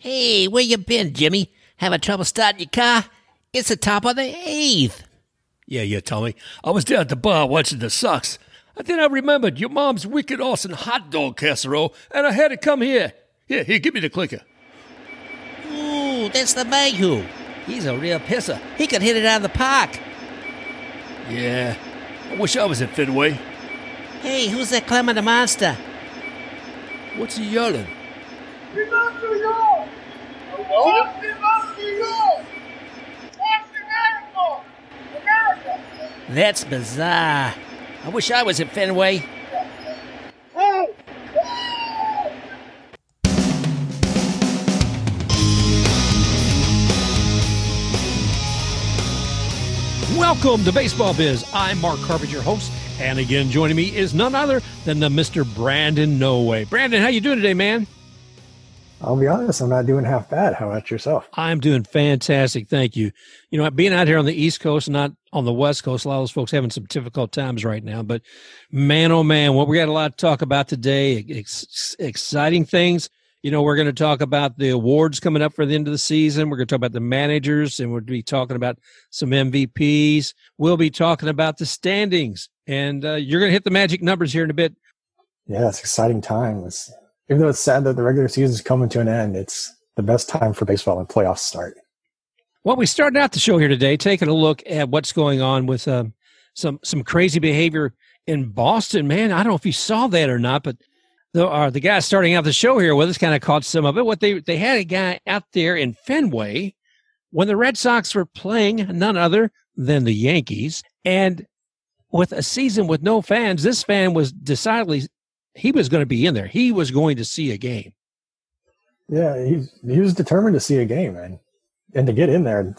Hey, where you been, Jimmy? Having trouble starting your car? It's the top of the eighth. Yeah, yeah, Tommy. I was down at the bar watching the Sox. And then I remembered your mom's wicked awesome hot dog casserole, and I had to come here. Here, here, give me the clicker. Ooh, that's LeMahieu. He's a real pisser. He could hit it out of the park. Yeah, I wish I was at Fenway. Hey, who's that climbing the monster? What's he yelling? We love New York! We love New York! America! That's bizarre. I wish I was at Fenway. Hey! Welcome to Baseball Biz. I'm Mark Carpenter, host, and again joining me is none other than the Mr. Brandon No Way. Brandon, how you doing today, man? I'll be honest, I'm not doing half bad. How about yourself? I'm doing fantastic, thank you. You know, being out here on the East Coast, not on the West Coast, a lot of those folks having some difficult times right now. But man, oh man, what we got a lot to talk about today. Ex- exciting things. You know, we're going to talk about the awards coming up for the end of the season. We're going to talk about the managers and we'll be talking about some MVPs. We'll be talking about the standings and uh, you're going to hit the magic numbers here in a bit. Yeah, it's exciting times. Even though it's sad that the regular season is coming to an end, it's the best time for baseball when playoffs start. Well, we started out the show here today taking a look at what's going on with um, some some crazy behavior in Boston. Man, I don't know if you saw that or not, but the uh, the guy starting out the show here with us kind of caught some of it. What they they had a guy out there in Fenway when the Red Sox were playing none other than the Yankees, and with a season with no fans, this fan was decidedly he was going to be in there. He was going to see a game. Yeah, he he was determined to see a game, and and to get in there,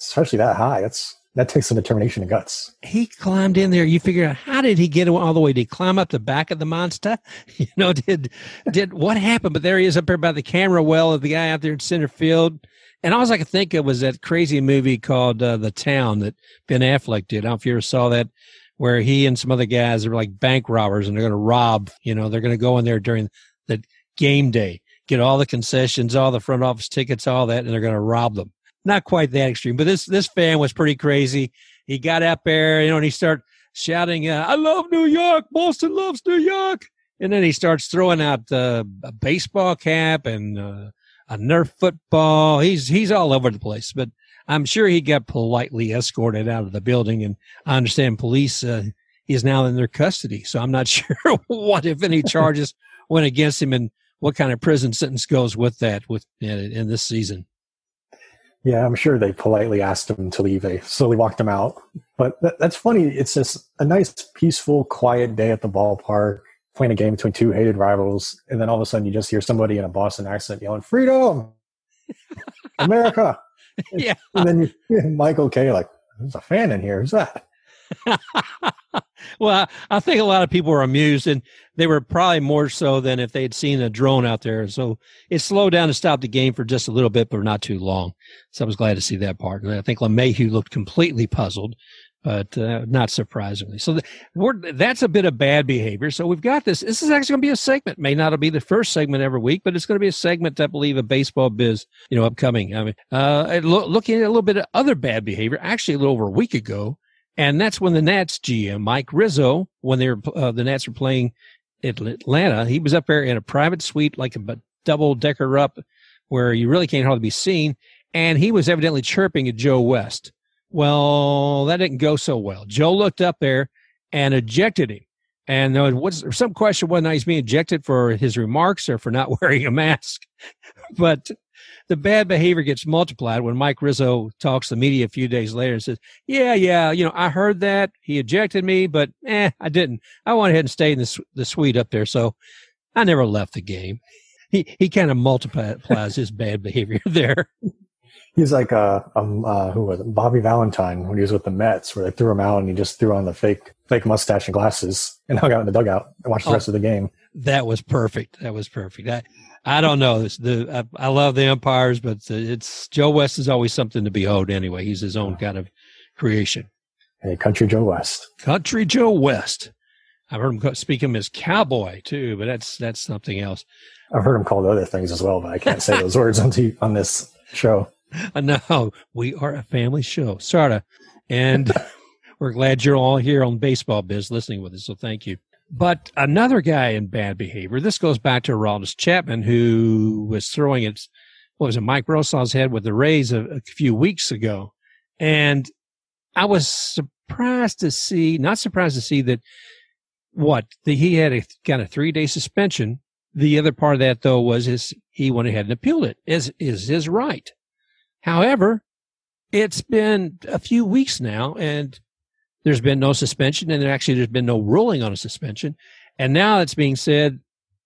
especially that high, that's that takes some determination and guts. He climbed in there. You figure out how did he get all the way? Did he climb up the back of the monster? You know, did did what happened? But there he is up there by the camera well of the guy out there in center field. And all I could think of was that crazy movie called uh, The Town that Ben Affleck did. I don't know if you ever saw that, where he and some other guys are like bank robbers and they're going to rob. You know, they're going to go in there during the game day, get all the concessions, all the front office tickets, all that, and they're going to rob them not quite that extreme, but this this fan was pretty crazy. He got up there, you know, and he started shouting, uh, "I love New York. Boston loves New York." And then he starts throwing out uh, a baseball cap and uh, a Nerf football. He's he's all over the place, but I'm sure he got politely escorted out of the building. And I understand police uh, is now in their custody, so I'm not sure what if any charges went against him and what kind of prison sentence goes with that with in this season. Yeah, I'm sure they politely asked him to leave. They slowly walked him out. But that, that's funny. It's just a nice, peaceful, quiet day at the ballpark, playing a game between two hated rivals. And then all of a sudden you just hear somebody in a Boston accent yelling, Freedom! America! yeah. And then you, Michael Kay, like, there's a fan in here. Who's that? well, I think a lot of people were amused, and they were probably more so than if they had seen a drone out there. So it slowed down to stop the game for just a little bit, but not too long. So I was glad to see that part. And I think LeMahieu looked completely puzzled, but uh, not surprisingly. So that's a bit of bad behavior. So we've got this. This is actually going to be a segment. May not be the first segment every week, but it's going to be a segment, I believe, of baseball biz, you know, upcoming. I mean, uh, looking at a little bit of other bad behavior, actually a little over a week ago. And that's when the Nats GM, Mike Rizzo, when they were, uh, the Nats were playing Atlanta, he was up there in a private suite, like a double decker up where you really can't hardly be seen. And he was evidently chirping at Joe West. Well, that didn't go so well. Joe looked up there and ejected him. And there was some question whether or he's being ejected for his remarks or for not wearing a mask. but the bad behavior gets multiplied when Mike Rizzo talks to the media a few days later and says, "Yeah, yeah, you know, I heard that he ejected me, but eh, I didn't. I went ahead and stayed in the the suite up there, so I never left the game." He he kind of multiplies his bad behavior there. He's like uh, um uh, who was it? Bobby Valentine when he was with the Mets, where they threw him out and he just threw on the fake fake mustache and glasses and hung out in the dugout and watched the oh, rest of the game. That was perfect. That was perfect. I, I don't know. It's the I, I, love the umpires, but it's Joe West is always something to behold. Anyway, he's his own kind of creation. Hey, Country Joe West. Country Joe West. I've heard him speak him as cowboy too, but that's that's something else. I've heard him called other things as well, but I can't say those words on t- on this show. No, we are a family show, sorta, and we're glad you're all here on Baseball Biz listening with us. So thank you. But another guy in bad behavior. This goes back to Aroldis Chapman, who was throwing it. What was it, Mike Brosseau's head with the Rays a, a few weeks ago, and I was surprised to see, not surprised to see that what the, he had a kind of three day suspension. The other part of that though was his he went ahead and appealed it is is his right. However, it's been a few weeks now and there's been no suspension and there actually there's been no ruling on a suspension. And now it's being said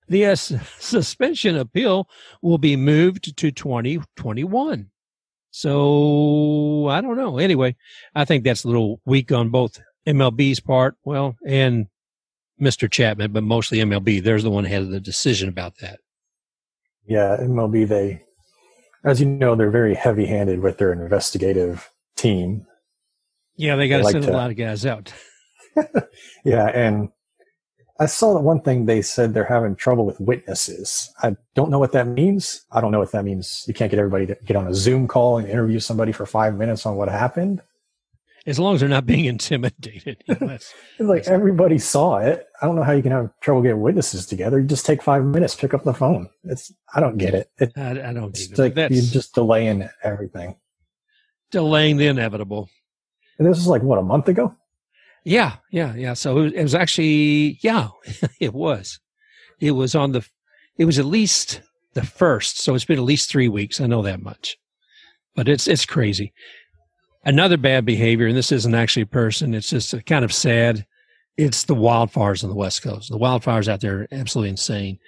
the uh, suspension appeal will be moved to 2021. So I don't know. Anyway, I think that's a little weak on both MLB's part, well, and Mr. Chapman, but mostly MLB. There's the one that has the decision about that. Yeah, MLB, they, as you know, they're very heavy handed with their investigative team. Yeah, they got to like send to- a lot of guys out. Yeah, and I saw that one thing they said they're having trouble with witnesses. I don't know what that means. I don't know what that means you can't get everybody to get on a Zoom call and interview somebody for five minutes on what happened. As long as they're not being intimidated. Yes. It's like everybody saw it. I don't know how you can have trouble getting witnesses together. You just take five minutes, pick up the phone. It's I don't get it. It- I, I don't It's like That's you're just delaying everything. delaying the inevitable. And this was like what a month ago. Yeah, yeah, yeah. So it was, it was actually, yeah, it was. It was on the, it was at least the first. So it's been at least three weeks. I know that much, but it's, it's crazy. Another bad behavior, and this isn't actually a person. It's just kind of sad. It's the wildfires on the West Coast. The wildfires out there are absolutely insane.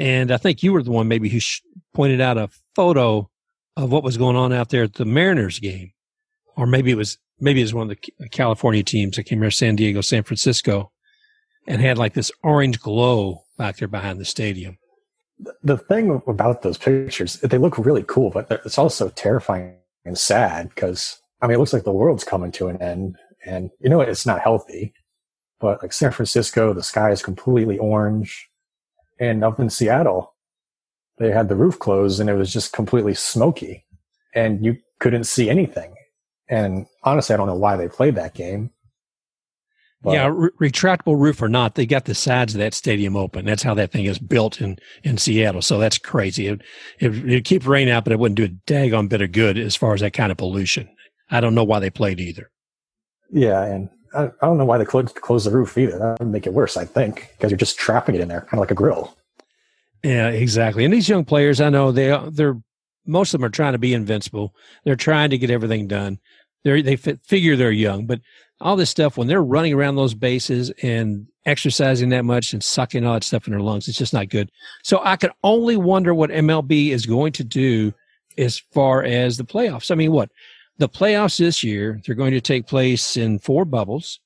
And I think you were the one maybe who sh- pointed out a photo of what was going on out there at the Mariners game, or maybe it was maybe it was one of the uh, California teams. that came here, San Diego, San Francisco, and had like this orange glow back there behind the stadium. The thing about those pictures, they look really cool, but it's also terrifying and sad because I mean, it looks like the world's coming to an end, and you know it's not healthy. But like San Francisco, the sky is completely orange, and up in Seattle, they had the roof closed and it was just completely smoky, and you couldn't see anything. And honestly, I don't know why they played that game. But- yeah, re- retractable roof or not, they got the sides of that stadium open. That's how that thing is built in in Seattle. So that's crazy. It it it'd keep rain out, but it wouldn't do a daggone bit of good as far as that kind of pollution. I don't know why they played either. Yeah, and I, I don't know why they closed, closed the roof either. That would make it worse, I think, because you're just trapping it in there, kind of like a grill. Yeah, exactly. And these young players, I know they they're most of them are trying to be invincible. They're trying to get everything done. They they fi- figure they're young, but all this stuff when they're running around those bases and exercising that much and sucking all that stuff in their lungs, it's just not good. So I can only wonder what MLB is going to do as far as the playoffs. I mean, what the playoffs this year? They're going to take place in four bubbles.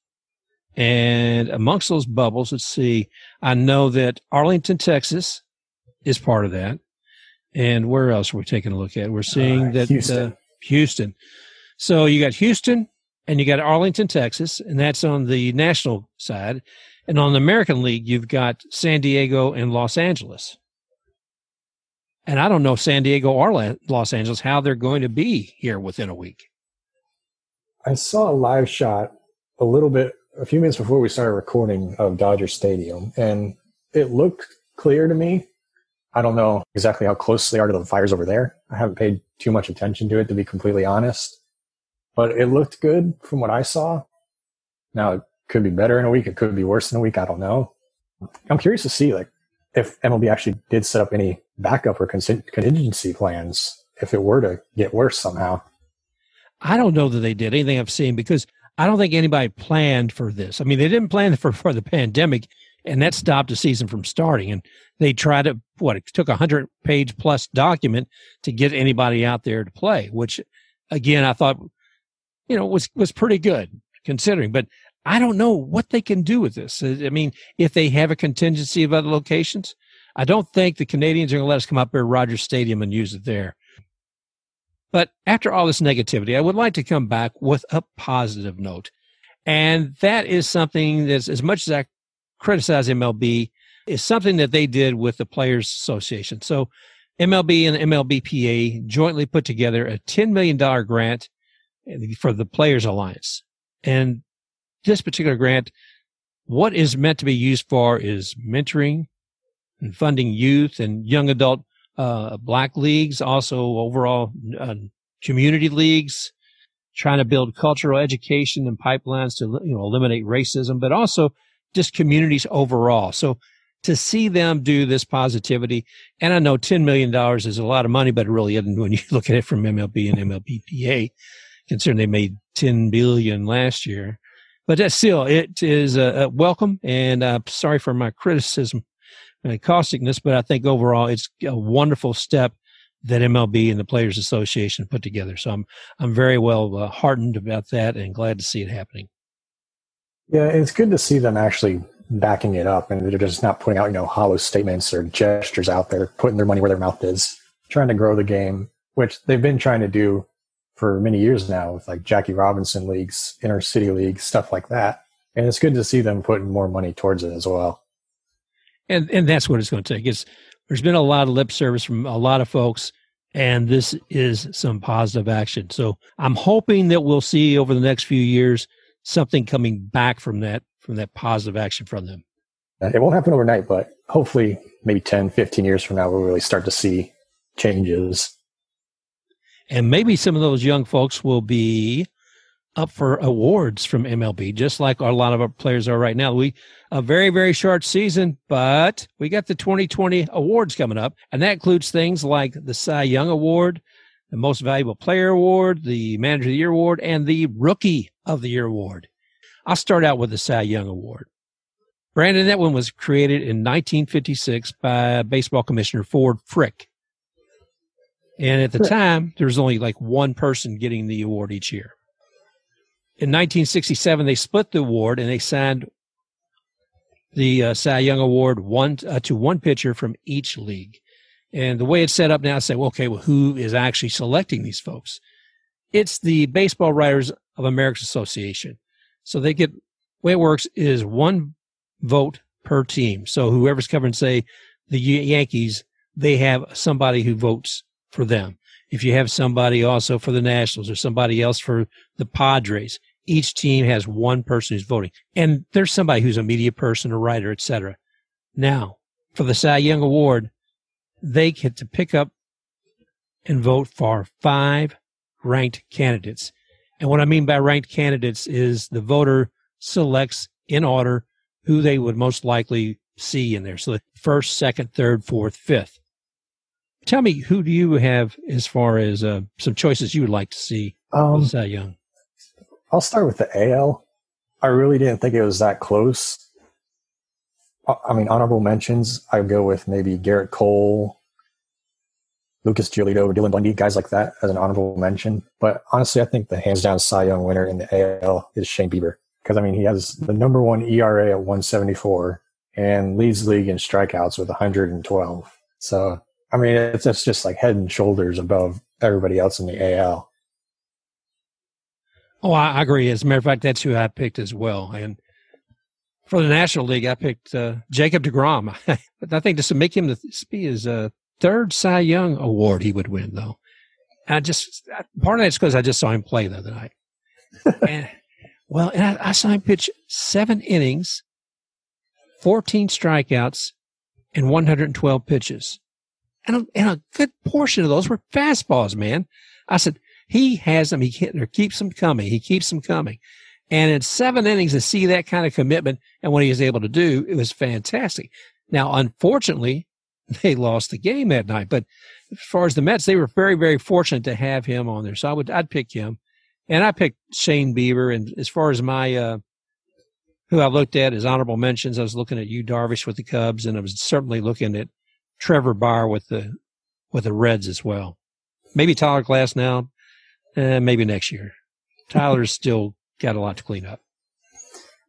And amongst those bubbles, let's see, I know that Arlington, Texas is part of that. And where else are we taking a look at? We're seeing Uh, that Houston. Uh, Houston. So you got Houston and you got Arlington, Texas, and that's on the national side. And on the American League, you've got San Diego and Los Angeles. And I don't know San Diego or Los Angeles how they're going to be here within a week. I saw a live shot a little bit a few minutes before we started recording of Dodger Stadium, and it looked clear to me. I don't know exactly how close they are to the fires over there. I haven't paid too much attention to it, to be completely honest. But it looked good from what I saw. Now, it could be better in a week. It could be worse in a week. I don't know. I'm curious to see, like, if MLB actually did set up any backup or contin- contingency plans if it were to get worse somehow. I don't know that they did anything I've seen because I don't think anybody planned for this. I mean, they didn't plan for, for the pandemic and that stopped the season from starting. And they tried to, what, it took a hundred page plus document to get anybody out there to play, which again, I thought, you know, was, was pretty good considering, but I don't know what they can do with this. I mean, if they have a contingency of other locations, I don't think the Canadians are going to let us come up here to Rogers Stadium and use it there. But after all this negativity, I would like to come back with a positive note. And that is something that's as much as I criticize MLB, is something that they did with the Players Association. So MLB and MLBPA jointly put together a $10 million grant eh, for the Players Alliance. And this particular grant, what is meant to be used for is mentoring and funding youth and young adult uh, black leagues, also overall uh, community leagues, trying to build cultural education and pipelines to you know eliminate racism, but also just communities overall. So to see them do this positivity, and I know $10 million is a lot of money, but it really isn't when you look at it from MLB and MLBPA, considering they made 10 billion last year. But still, it is a, a welcome and uh, sorry for my criticism and causticness, but I think overall it's a wonderful step that MLB and the Players Association put together. So I'm, I'm very well uh, heartened about that and glad to see it happening. Yeah, it's good to see them actually backing it up and they're just not putting out, you know, hollow statements or gestures out there, putting their money where their mouth is, trying to grow the game, which they've been trying to do for many years now with like Jackie Robinson leagues, inner city leagues, stuff like that. And it's good to see them putting more money towards it as well. And and that's what it's going to take. It's there's been a lot of lip service from a lot of folks, and this is some positive action. So I'm hoping that we'll see over the next few years something coming back from that from that positive action from them. Uh, it won't happen overnight, but hopefully maybe 10, 15 years from now, we'll really start to see changes. And maybe some of those young folks will be up for awards from MLB, just like a lot of our players are right now. We a very very short season, but we got the 2020 awards coming up, and that includes things like the Cy Young Award, the Most Valuable Player Award, the Manager of the Year Award, and the Rookie of the Year Award. I'll start out with the Cy Young Award. Brandon, that one was created in 1956 by baseball commissioner Ford Frick. And at the time, there was only like one person getting the award each year. In 1967, they split the award and they signed the uh, Cy Young Award one uh, to one pitcher from each league. And the way it's set up now, say, well, okay, well, who is actually selecting these folks? It's the Baseball Writers of America Association. So they get, way it works is one vote per team. So whoever's covering, say, the Yankees, they have somebody who votes for them. If you have somebody also for the Nationals or somebody else for the Padres, each team has one person who's voting. And there's somebody who's a media person, a writer, etc. Now, for the Cy Young Award, they get to pick up and vote for five ranked candidates. And what I mean by ranked candidates is the voter selects in order who they would most likely see in there. So the first, second, third, fourth, fifth. Tell me, who do you have as far as uh, some choices you would like to see um, Cy Young? I'll start with the AL. I really didn't think it was that close. I mean, honorable mentions, I would go with maybe Gerrit Cole, Lucas Giolito, Dylan Bundy, guys like that as an honorable mention. But honestly, I think the hands down Cy Young winner in the AL is Shane Bieber. Because, I mean, he has the number one ERA at 174 and leads league in strikeouts with 112. So, I mean, it's, it's just like head and shoulders above everybody else in the AL. Oh, I agree. As a matter of fact, that's who I picked as well. And for the National League, I picked uh, Jacob DeGrom. but I think just to make him the, be his uh, third Cy Young award he would win, though. And I just part of that's because I just saw him play the other night. and well, and I, I saw him pitch seven innings, fourteen strikeouts, and one hundred and twelve pitches, and a, and a good portion of those were fastballs. Man, I said he has them. He keeps them coming. He keeps them coming. And in seven innings to see that kind of commitment and what he was able to do, it was fantastic. Now, unfortunately, they lost the game that night. But as far as the Mets, they were very, very fortunate to have him on there. So I would, I'd pick him. And I picked Shane Bieber. And as far as my, uh, who I looked at as honorable mentions, I was looking at Yu Darvish with the Cubs, and I was certainly looking at Trevor Bauer with the with the Reds as well. Maybe Tyler Glasnow, eh, maybe next year. Tyler's still got a lot to clean up.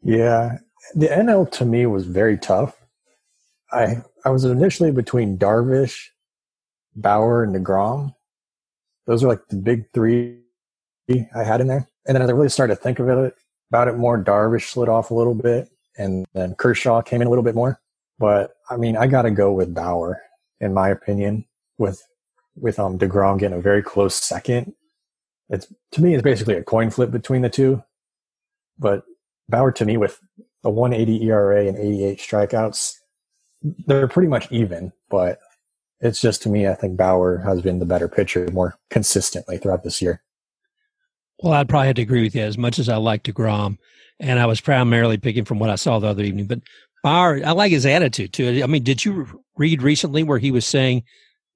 Yeah, the NL to me was very tough. I I was initially between Darvish, Bauer, and Degrom. Those are like the big three I had in there. And then as I really started to think it about it more, Darvish slid off a little bit, and then Kershaw came in a little bit more. But I mean, I got to go with Bauer, in my opinion, with with um Degrom getting a very close second. It's to me, it's basically a coin flip between the two. But Bauer, to me, with a 180 ERA and 88 strikeouts, they're pretty much even. But it's just to me, I think Bauer has been the better pitcher more consistently throughout this year. Well, I'd probably have to agree with you as much as I like DeGrom. And I was primarily picking from what I saw the other evening. But I like his attitude too. I mean, did you read recently where he was saying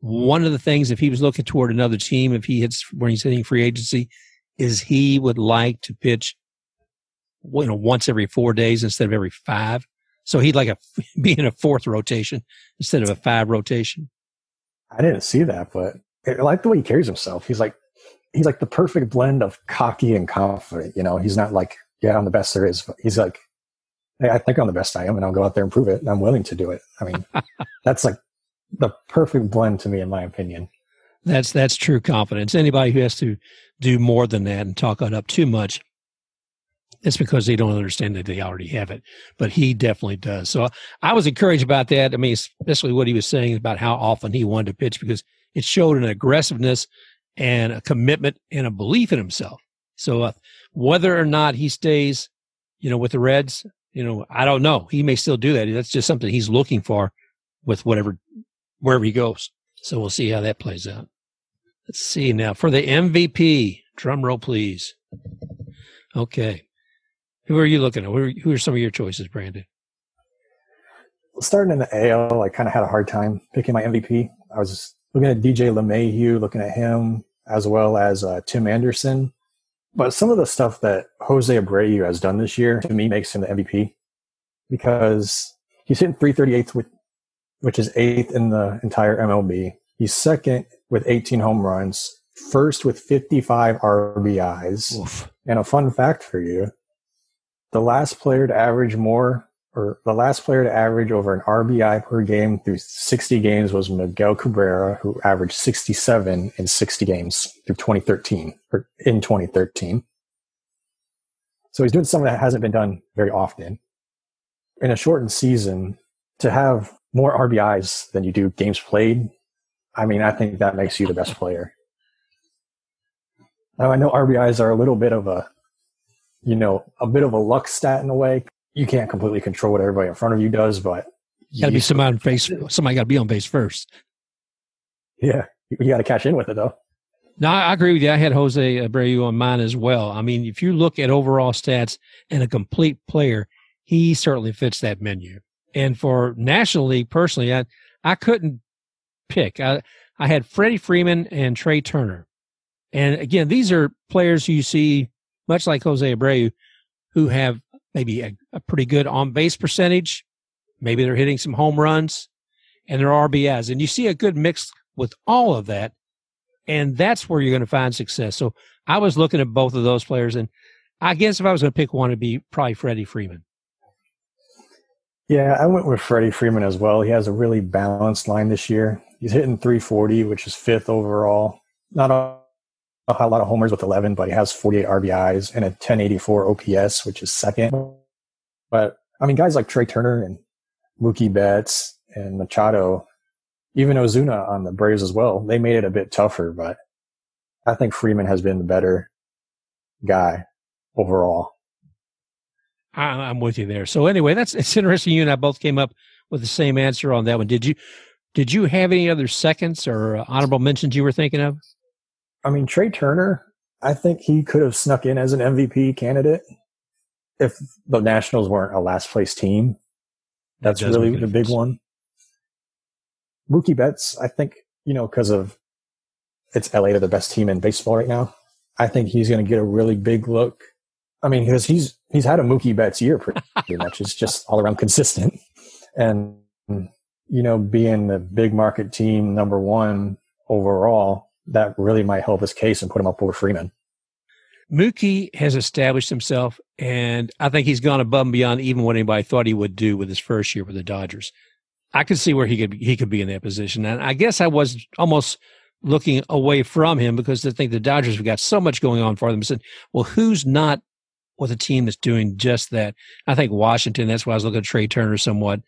one of the things if he was looking toward another team, if he hits when he's hitting free agency, is he would like to pitch, you know, once every four days instead of every five. So he'd like a be in a fourth rotation instead of a five rotation. I didn't see that, but I like the way he carries himself. He's like he's like the perfect blend of cocky and confident. You know, he's not like, yeah, I'm the best there is. He's like, I think I'm the best I am, and I'll go out there and prove it. And I'm willing to do it. I mean, that's like the perfect blend to me, in my opinion. That's that's true confidence. Anybody who has to do more than that and talk it up too much, it's because they don't understand that they already have it. But he definitely does. So I was encouraged about that. I mean, especially what he was saying about how often he wanted to pitch because it showed an aggressiveness and a commitment and a belief in himself. So uh, whether or not he stays, you know, with the Reds, you know, I don't know. He may still do that. That's just something he's looking for with whatever, wherever he goes. So we'll see how that plays out. Let's see now for the MVP. Drum roll, please. Okay. Who are you looking at? Who are, who are some of your choices, Brandon? Starting in the AL, I kind of had a hard time picking my MVP. I was looking at DJ LeMahieu, looking at him, as well as uh, Tim Anderson. But some of the stuff that Jose Abreu has done this year to me makes him the MVP because he's hitting 338th, with, which is eighth in the entire MLB. He's second with 18 home runs, first with 55 RBIs. Oof. And a fun fact for you the last player to average more or the last player to average over an RBI per game through 60 games was Miguel Cabrera, who averaged 67 in 60 games through 2013 or in 2013. So he's doing something that hasn't been done very often. In a shortened season, to have more RBIs than you do games played, I mean, I think that makes you the best player. Now, I know RBIs are a little bit of a, you know, a bit of a luck stat in a way you can't completely control what everybody in front of you does, but you got to be somebody on base. Somebody got to be on base first. Yeah, you got to cash in with it though. No, I agree with you. I had Jose Abreu on mine as well. I mean, if you look at overall stats and a complete player, he certainly fits that menu. And for National League, personally, I I couldn't pick. I I had Freddie Freeman and Trea Turner, and again, these are players who you see much like Jose Abreu, who have maybe a, a pretty good on base percentage. Maybe they're hitting some home runs and their RBIs. And you see a good mix with all of that. And that's where you're going to find success. So I was looking at both of those players. And I guess if I was going to pick one, it'd be probably Freddie Freeman. Yeah, I went with Freddie Freeman as well. He has a really balanced line this year. He's hitting 340, which is fifth overall. Not a lot of homers with 11, but he has 48 RBIs and a 1084 OPS, which is second. But I mean, guys like Trea Turner and Mookie Betts and Machado, even Ozuna on the Braves as well, they made it a bit tougher, but I think Freeman has been the better guy overall. I'm with you there. So anyway, that's it's interesting. You and I both came up with the same answer on that one. Did you did you have any other seconds or uh, honorable mentions you were thinking of? I mean, Trea Turner, I think he could have snuck in as an MVP candidate if the Nationals weren't a last place team. That's really the big one. Mookie Betts, I think, you know, because of it's LA, they're the best team in baseball right now. I think he's going to get a really big look. I mean, because he's he's had a Mookie Betts year pretty, pretty much. It's just all around consistent, and you know, being the big market team number one overall, that really might help his case and put him up over Freeman. Mookie has established himself, and I think he's gone above and beyond even what anybody thought he would do with his first year with the Dodgers. I could see where he could he could be in that position, and I guess I was almost looking away from him because I think the Dodgers have got so much going on for them. I said, well, who's not with a team that's doing just that? I think Washington. That's why I was looking at Trea Turner somewhat.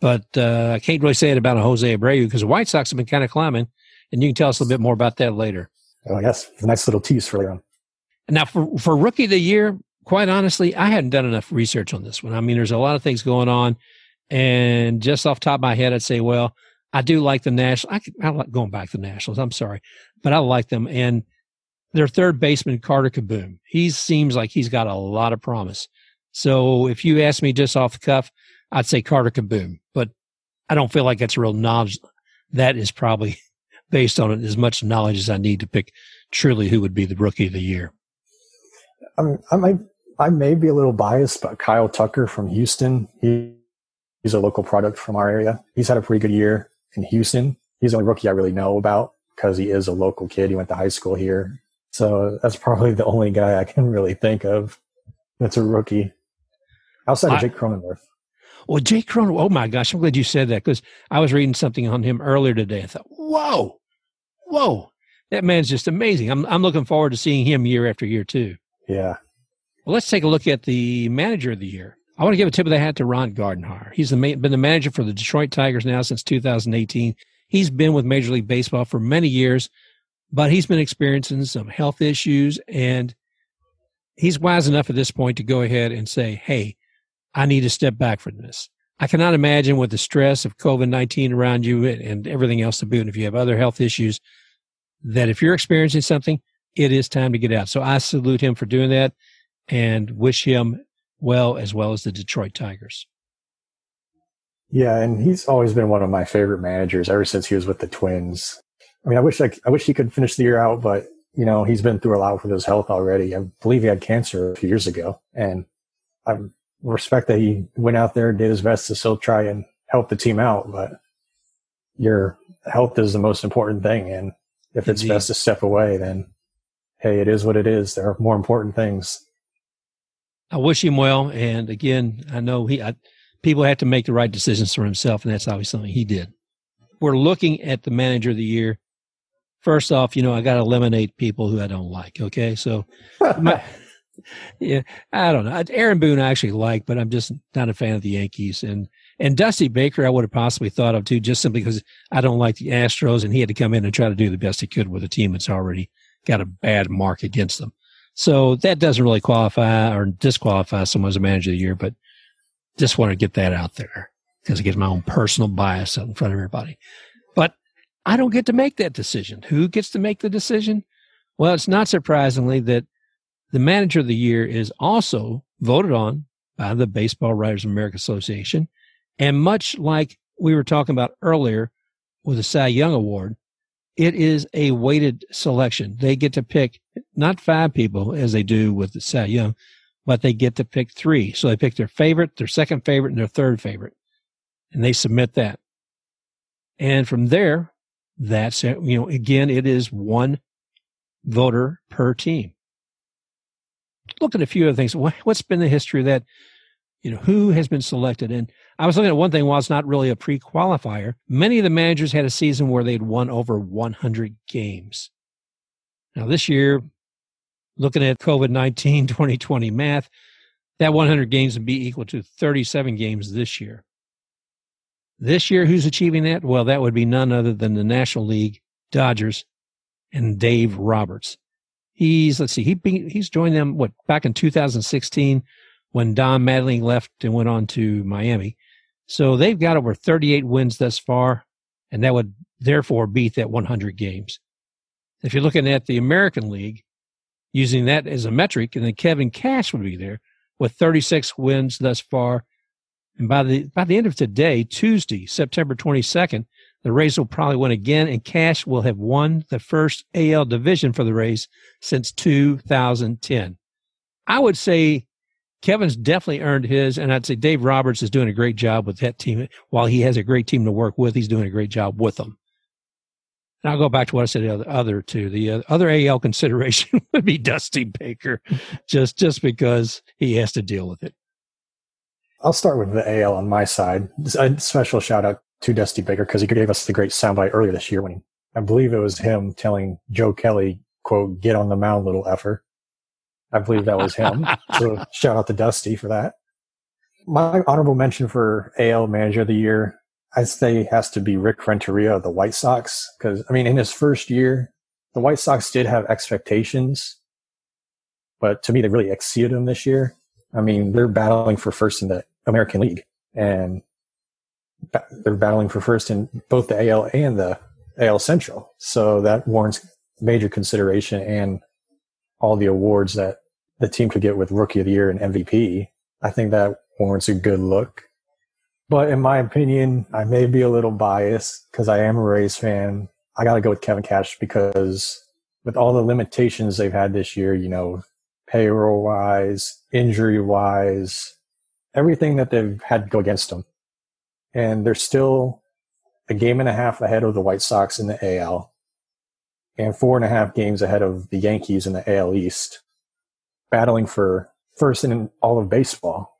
But uh, I can't really say it about a Jose Abreu because the White Sox have been kind of climbing, and you can tell us a little bit more about that later. Oh, yes, a nice little tease for later on. Now, for for rookie of the year, quite honestly, I hadn't done enough research on this one. I mean, there's a lot of things going on, and just off top of my head, I'd say, well, I do like the National. I, I like going back to the Nationals. I'm sorry, but I like them. And their third baseman, Carter Kieboom, he seems like he's got a lot of promise. So if you ask me just off the cuff, I'd say Carter Kieboom, but I don't feel like that's real knowledge. That is probably based on as much knowledge as I need to pick truly who would be the rookie of the year. I, mean, I might, I may be a little biased, but Kyle Tucker from Houston, he, he's a local product from our area. He's had a pretty good year in Houston. He's the only rookie I really know about because he is a local kid. He went to high school here. So that's probably the only guy I can really think of that's a rookie outside of Jake Cronenworth. Well, Jake Cronenworth, oh my gosh, I'm glad you said that because I was reading something on him earlier today. I thought, whoa, whoa, that man's just amazing. I'm, I'm looking forward to seeing him year after year, too. Yeah. Well, let's take a look at the manager of the year. I want to give a tip of the hat to Ron Gardenhire. He's the, been the manager for the Detroit Tigers now since 2018. He's been with Major League Baseball for many years, but he's been experiencing some health issues and he's wise enough at this point to go ahead and say, Hey, I need to step back from this. I cannot imagine with the stress of COVID 19 around you and everything else to boot. And if you have other health issues, that if you're experiencing something, it is time to get out. So I salute him for doing that and wish him well as well as the Detroit Tigers. Yeah, and he's always been one of my favorite managers ever since he was with the Twins. I mean, I wish I, I wish he could finish the year out, but you know he's been through a lot with his health already. I believe he had cancer a few years ago, and I respect that he went out there and did his best to still try and help the team out. But your health is the most important thing, and if Indeed. it's best to step away, then hey, it is what it is. There are more important things. I wish him well. And again, I know he, I, people have to make the right decisions for himself, and that's obviously something he did. We're looking at the manager of the year. First off, you know, I got to eliminate people who I don't like. Okay. So, my, yeah, I don't know. Aaron Boone I actually like, but I'm just not a fan of the Yankees. And, and Dusty Baker, I would have possibly thought of too, just simply because I don't like the Astros and he had to come in and try to do the best he could with a team that's already got a bad mark against them. So that doesn't really qualify or disqualify someone as a manager of the year, but just want to get that out there because it gives my own personal bias out in front of everybody. But I don't get to make that decision. Who gets to make the decision? Well, it's not surprisingly that the manager of the year is also voted on by the Baseball Writers of America Association. And much like we were talking about earlier with the Cy Young Award, it is a weighted selection. They get to pick not five people as they do with the Cy Young, but they get to pick three. So they pick their favorite, their second favorite, and their third favorite. And they submit that. And from there, that's, you know, again, it is one voter per team. Look at a few other things. What's been the history of that? You know, who has been selected? And I was looking at one thing while it's not really a pre qualifier. Many of the managers had a season where they'd won over 100 games. Now, this year, looking at COVID 19 2020 math, that 100 games would be equal to 37 games this year. This year, who's achieving that? Well, that would be none other than the National League Dodgers and Dave Roberts. He's, let's see, he, he's joined them, what, back in 2016 when Don Mattingly left and went on to Miami. So they've got over 38 wins thus far, and that would therefore beat that 100 games. If you're looking at the American League, using that as a metric, and then Kevin Cash would be there with 36 wins thus far. And by the by the end of today, Tuesday, September 22nd, the Rays will probably win again, and Cash will have won the first AL division for the Rays since 2010. I would say Kevin's definitely earned his, and I'd say Dave Roberts is doing a great job with that team. While he has a great team to work with, he's doing a great job with them. And I'll go back to what I said the other, other two. The uh, other AL consideration would be Dusty Baker, just just because he has to deal with it. I'll start with the AL on my side. A special shout out to Dusty Baker because he gave us the great soundbite earlier this year when he, I believe it was him telling Joe Kelly, "quote Get on the mound, little effer." I believe that was him. so shout out to Dusty for that. my honorable mention for AL Manager of the Year, I say has to be Rick Renteria of the White Sox. Because I mean, in his first year, the White Sox did have expectations, but to me, they really exceeded them this year. I mean, they're battling for first in the American League, and they're battling for first in both the AL and the AL Central. So that warrants major consideration and all the awards that the team could get with Rookie of the Year and MVP. I think that warrants a good look. But in my opinion, I may be a little biased because I am a Rays fan. I got to go with Kevin Cash because with all the limitations they've had this year, you know, payroll wise, injury wise, everything that they've had go against them. And they're still a game and a half ahead of the White Sox in the AL and four and a half games ahead of the Yankees in the AL East, battling for first in all of baseball.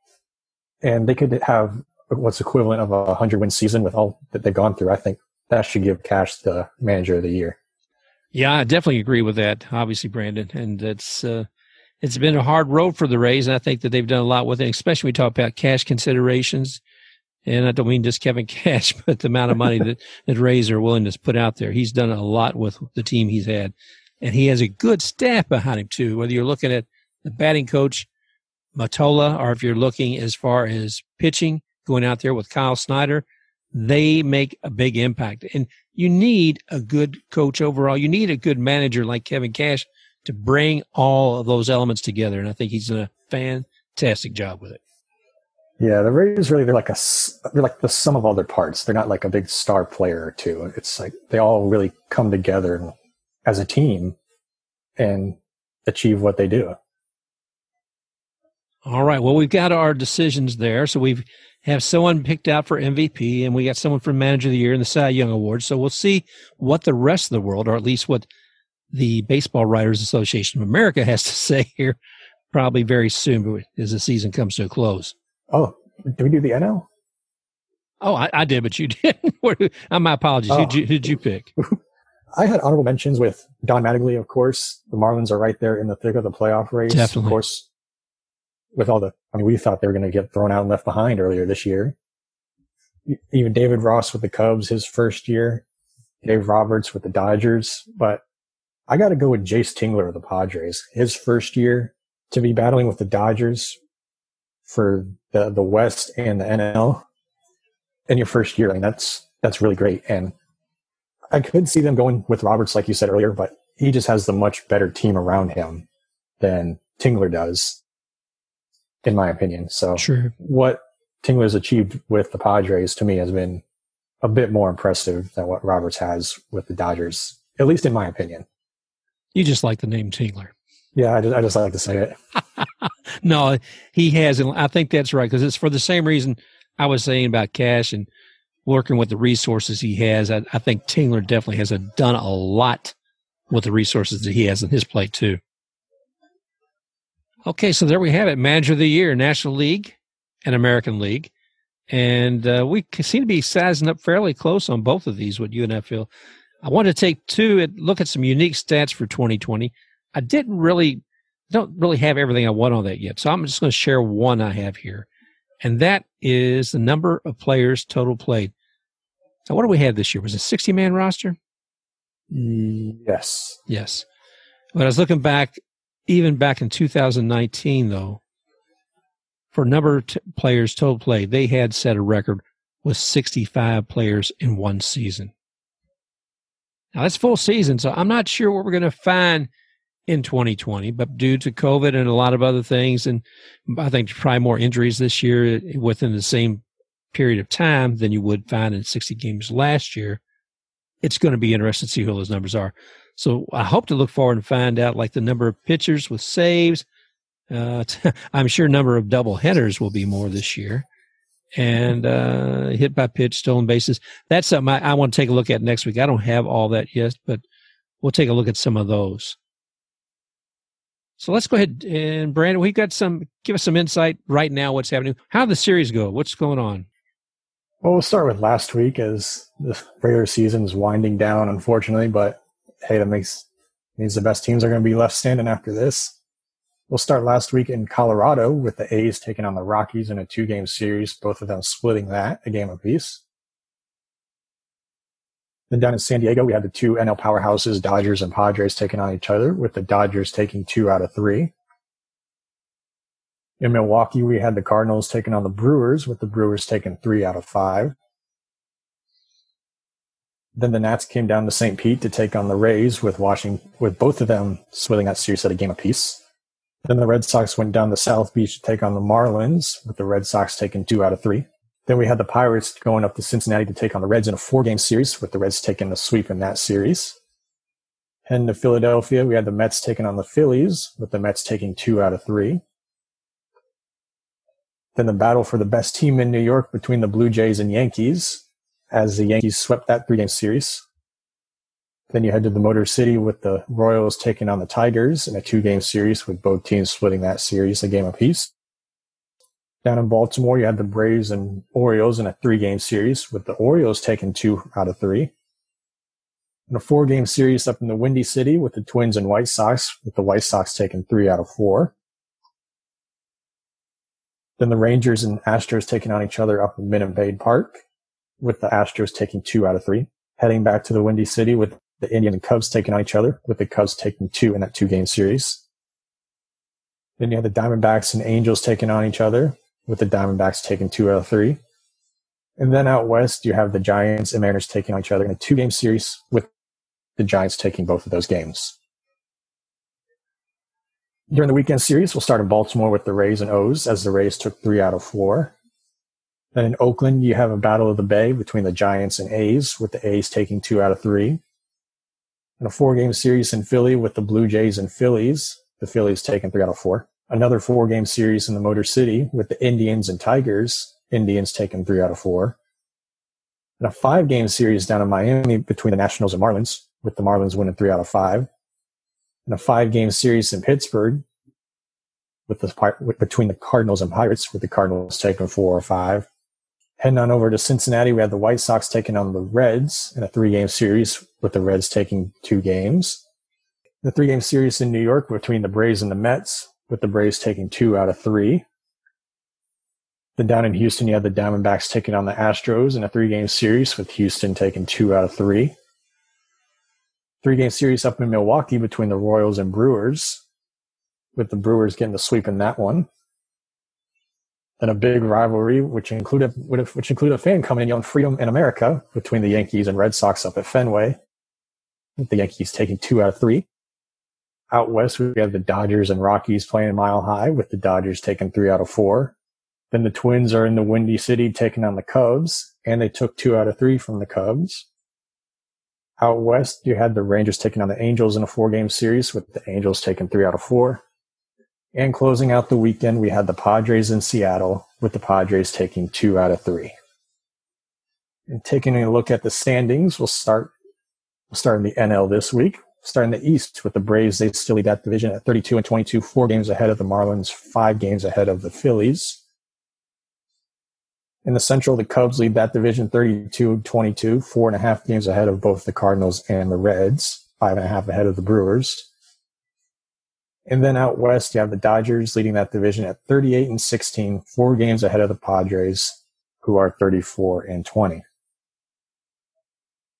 And they could have what's equivalent of a hundred win season with all that they've gone through. I think that should give Cash the manager of the year. Yeah, I definitely agree with that. Obviously, Brandon, and it's uh, it's been a hard road for the Rays, and I think that they've done a lot with it. Especially when we talk about cash considerations, and I don't mean just Kevin Cash, but the amount of money that that Rays are willing to put out there. He's done a lot with the team he's had, and he has a good staff behind him too. Whether you're looking at the batting coach Mottola, or if you're looking as far as pitching, going out there with Kyle Snyder, they make a big impact. And you need a good coach overall. You need a good manager like Kevin Cash to bring all of those elements together. And I think he's done a fantastic job with it. Yeah, the Rays really they're like a they're like the sum of all their parts. They're not like a big star player or two. It's like they all really come together as a team and achieve what they do. All right. Well, we've got our decisions there. So we've have someone picked out for MVP and we got someone for manager of the year in the Cy Young Award. So we'll see what the rest of the world, or at least what the Baseball Writers Association of America has to say here probably very soon as the season comes to a close. Oh, did we do the NL? Oh, I, I did, but you didn't. Uh, my apologies. Oh. Who did you pick? I had honorable mentions with Don Mattingly, of course. The Marlins are right there in the thick of the playoff race. Definitely. Of course, with all the, I mean, we thought they were going to get thrown out and left behind earlier this year. Even David Ross with the Cubs, his first year. Dave Roberts with the Dodgers. But I got to go with Jayce Tingler of the Padres. His first year to be battling with the Dodgers for the, the West and the NL in your first year. I mean, that's, that's really great. And I could see them going with Roberts, like you said earlier, but he just has the much better team around him than Tingler does, in my opinion. So sure. what Tingler's achieved with the Padres to me has been a bit more impressive than what Roberts has with the Dodgers, at least in my opinion. You just like the name Tingler. Yeah, I just, I just like to say it. no, he has, and I think that's right because it's for the same reason I was saying about Cash and working with the resources he has. I, I think Tingler definitely has a, done a lot with the resources that he has in his plate too. Okay, so there we have it. Manager of the Year, National League and American League. And uh, we seem to be sizing up fairly close on both of these, what you and I feel. I want to take two and look at some unique stats for 2020. I didn't really, don't really have everything I want on that yet. So I'm just going to share one I have here. And that is the number of players total played. So what do we have this year? Was it 60 man roster? Yes. Yes. But I was looking back, even back in 2019, though, for number of t- players total played, they had set a record with 65 players in one season. Now that's full season, so I'm not sure what we're going to find in 2020, but due to COVID and a lot of other things, and I think probably more injuries this year within the same period of time than you would find in 60 games last year, it's going to be interesting to see who those numbers are. So I hope to look forward and find out like the number of pitchers with saves. Uh, I'm sure number of double headers will be more this year and uh, hit by pitch, stolen bases. That's something I, I, want to take a look at next week. I don't have all that yet, but we'll take a look at some of those. So let's go ahead and Brandon, we got some. Give us some insight right now. What's happening? How the series go? What's going on? Well, we'll start with last week as the regular season is winding down, unfortunately. But hey, that makes means the best teams are going to be left standing after this. We'll start last week in Colorado with the A's taking on the Rockies in a two game series, both of them splitting that, a game apiece. Then down in San Diego, we had the two NL powerhouses, Dodgers and Padres, taking on each other, with the Dodgers taking two out of three. In Milwaukee, we had the Cardinals taking on the Brewers, with the Brewers taking three out of five. Then the Nats came down to St. Pete to take on the Rays, with Washington, with both of them splitting that series at a game apiece. Then the Red Sox went down to South Beach to take on the Marlins, with the Red Sox taking two out of three. Then we had the Pirates going up to Cincinnati to take on the Reds in a four game series, with the Reds taking the sweep in that series. Heading to Philadelphia, we had the Mets taking on the Phillies, with the Mets taking two out of three. Then the battle for the best team in New York between the Blue Jays and Yankees, as the Yankees swept that three game series. Then you head to the Motor City with the Royals taking on the Tigers in a two game series, with both teams splitting that series a game apiece. Down in Baltimore, you had the Braves and Orioles in a three game series, with the Orioles taking two out of three. In a four game series up in the Windy City with the Twins and White Sox, with the White Sox taking three out of four. Then the Rangers and Astros taking on each other up in Minute Maid Park, with the Astros taking two out of three. Heading back to the Windy City with the Indians and Cubs taking on each other, with the Cubs taking two in that two game series. Then you had the Diamondbacks and Angels taking on each other, with the Diamondbacks taking two out of three. And then out west, you have the Giants and Mariners taking on each other in a two game series with the Giants taking both of those games. During the weekend series, we'll start in Baltimore with the Rays and O's as the Rays took three out of four. Then in Oakland, you have a battle of the Bay between the Giants and A's with the A's taking two out of three. In a four game series in Philly with the Blue Jays and Phillies, the Phillies taking three out of four another four game series in the Motor City with the Indians and Tigers. Indians taking three out of four. And a five game series down in Miami between the Nationals and Marlins with the Marlins winning three out of five. And a five game series in Pittsburgh with the between the Cardinals and Pirates with the Cardinals taking four or five. Heading on over to Cincinnati, we had the White Sox taking on the Reds in a three game series with the Reds taking two games. The three game series in New York between the Braves and the Mets with the Braves taking two out of three. Then down in Houston, you had the Diamondbacks taking on the Astros in a three game series with Houston taking two out of three. Three game series up in Milwaukee between the Royals and Brewers, with the Brewers getting the sweep in that one. Then a big rivalry, which included which included a fan coming in yelling "Freedom in America" between the Yankees and Red Sox up at Fenway. The Yankees taking two out of three. Out west, we have the Dodgers and Rockies playing mile high with the Dodgers taking three out of four. Then the Twins are in the Windy City taking on the Cubs, and they took two out of three from the Cubs. Out west, you had the Rangers taking on the Angels in a four game series with the Angels taking three out of four. And closing out the weekend, we had the Padres in Seattle with the Padres taking two out of three. And taking a look at the standings, we'll start, we'll start in the NL this week starting the East with the Braves. They still lead that division at 32 and 22, four games ahead of the Marlins, five games ahead of the Phillies. In the Central, the Cubs lead that division 32 and 22, four and a half games ahead of both the Cardinals and the Reds, five and a half ahead of the Brewers. And then out west, you have the Dodgers leading that division at 38 and 16, four games ahead of the Padres, who are 34 and 20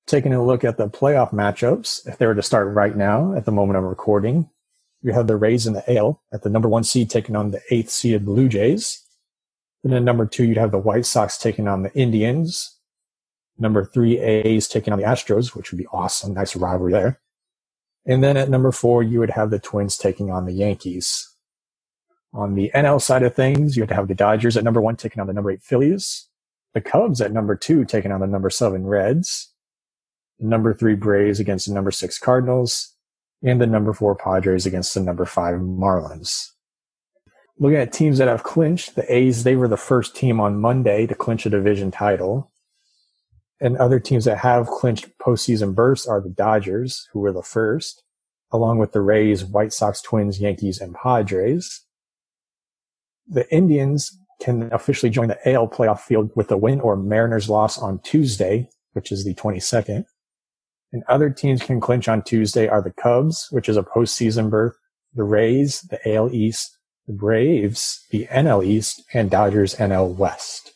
taking a look at the playoff matchups, if they were to start right now at the moment I'm recording, you have the Rays and the AL at the number one seed taking on the eighth seeded Blue Jays. And then number two, you'd have the White Sox taking on the Indians. Number three, A's taking on the Astros, which would be awesome. Nice rivalry there. And then at number four, you would have the Twins taking on the Yankees. On the NL side of things, you would have the Dodgers at number one taking on the number eight Phillies. The Cubs at number two taking on the number seven Reds number three Braves against the number six Cardinals, and the number four Padres against the number five Marlins. Looking at teams that have clinched, the A's, they were the first team on Monday to clinch a division title. And other teams that have clinched postseason berths are the Dodgers, who were the first, along with the Rays, White Sox, Twins, Yankees, and Padres. The Indians can officially join the AL playoff field with a win or Mariners loss on Tuesday, which is the 22nd. And other teams can clinch on Tuesday are the Cubs, which is a postseason berth, the Rays, the AL East, the Braves, the NL East, and Dodgers NL West.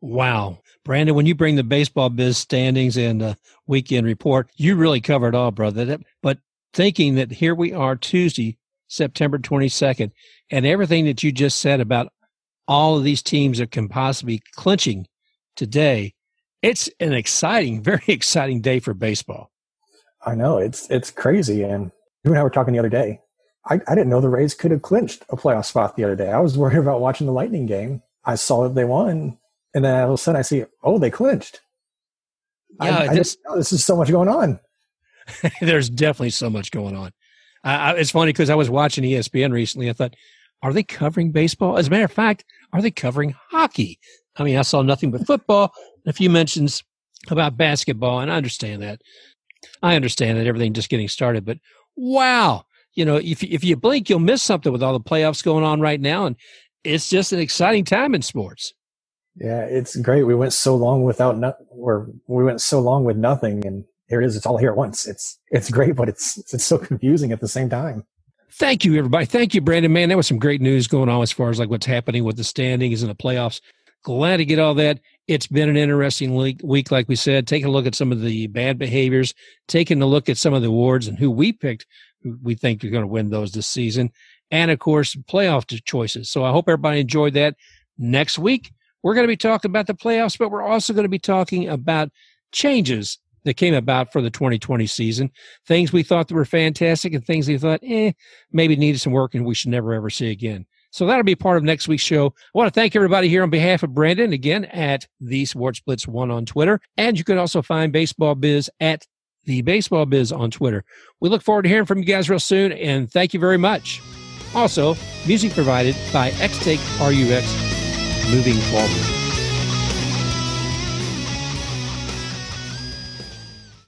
Wow. Brandon, when you bring the baseball biz standings and the weekend report, you really cover it all, brother. But thinking that here we are Tuesday, September 22nd, and everything that you just said about all of these teams that can possibly clinching today, it's an exciting, very exciting day for baseball. I know it's it's crazy, and you and I were talking the other day. I, I didn't know the Rays could have clinched a playoff spot the other day. I was worried about watching the Lightning game. I saw that they won, and then all of a sudden I see, oh, they clinched. Yeah, I, I just oh, this is so much going on. There's definitely so much going on. Uh, it's funny because I was watching ESPN recently. I thought, are they covering baseball? As a matter of fact, are they covering hockey? I mean, I saw nothing but football, a few mentions about basketball, and I understand that. I understand that everything just getting started, but wow, you know, if if you blink, you'll miss something with all the playoffs going on right now, and it's just an exciting time in sports. Yeah, it's great. We went so long without no, or we went so long with nothing, and here it is. It's all here at once. It's it's great, but it's it's so confusing at the same time. Thank you, everybody. Thank you, Brandon. Man, that was some great news going on as far as like what's happening with the standings and the playoffs. Glad to get all that. It's been an interesting week, like we said. Taking a look at some of the bad behaviors, taking a look at some of the awards and who we picked, who we think are going to win those this season, and of course, playoff choices. So I hope everybody enjoyed that. Next week, we're going to be talking about the playoffs, but we're also going to be talking about changes that came about for the 2020 season. Things we thought that were fantastic and things we thought, eh, maybe needed some work and we should never ever see again. So that'll be part of next week's show. I want to thank everybody here on behalf of Brandon again at the Sports Blitz one on Twitter. And you can also find Baseball Biz at the Baseball Biz on Twitter. We look forward to hearing from you guys real soon and thank you very much. Also, music provided by Xtake RUX moving forward.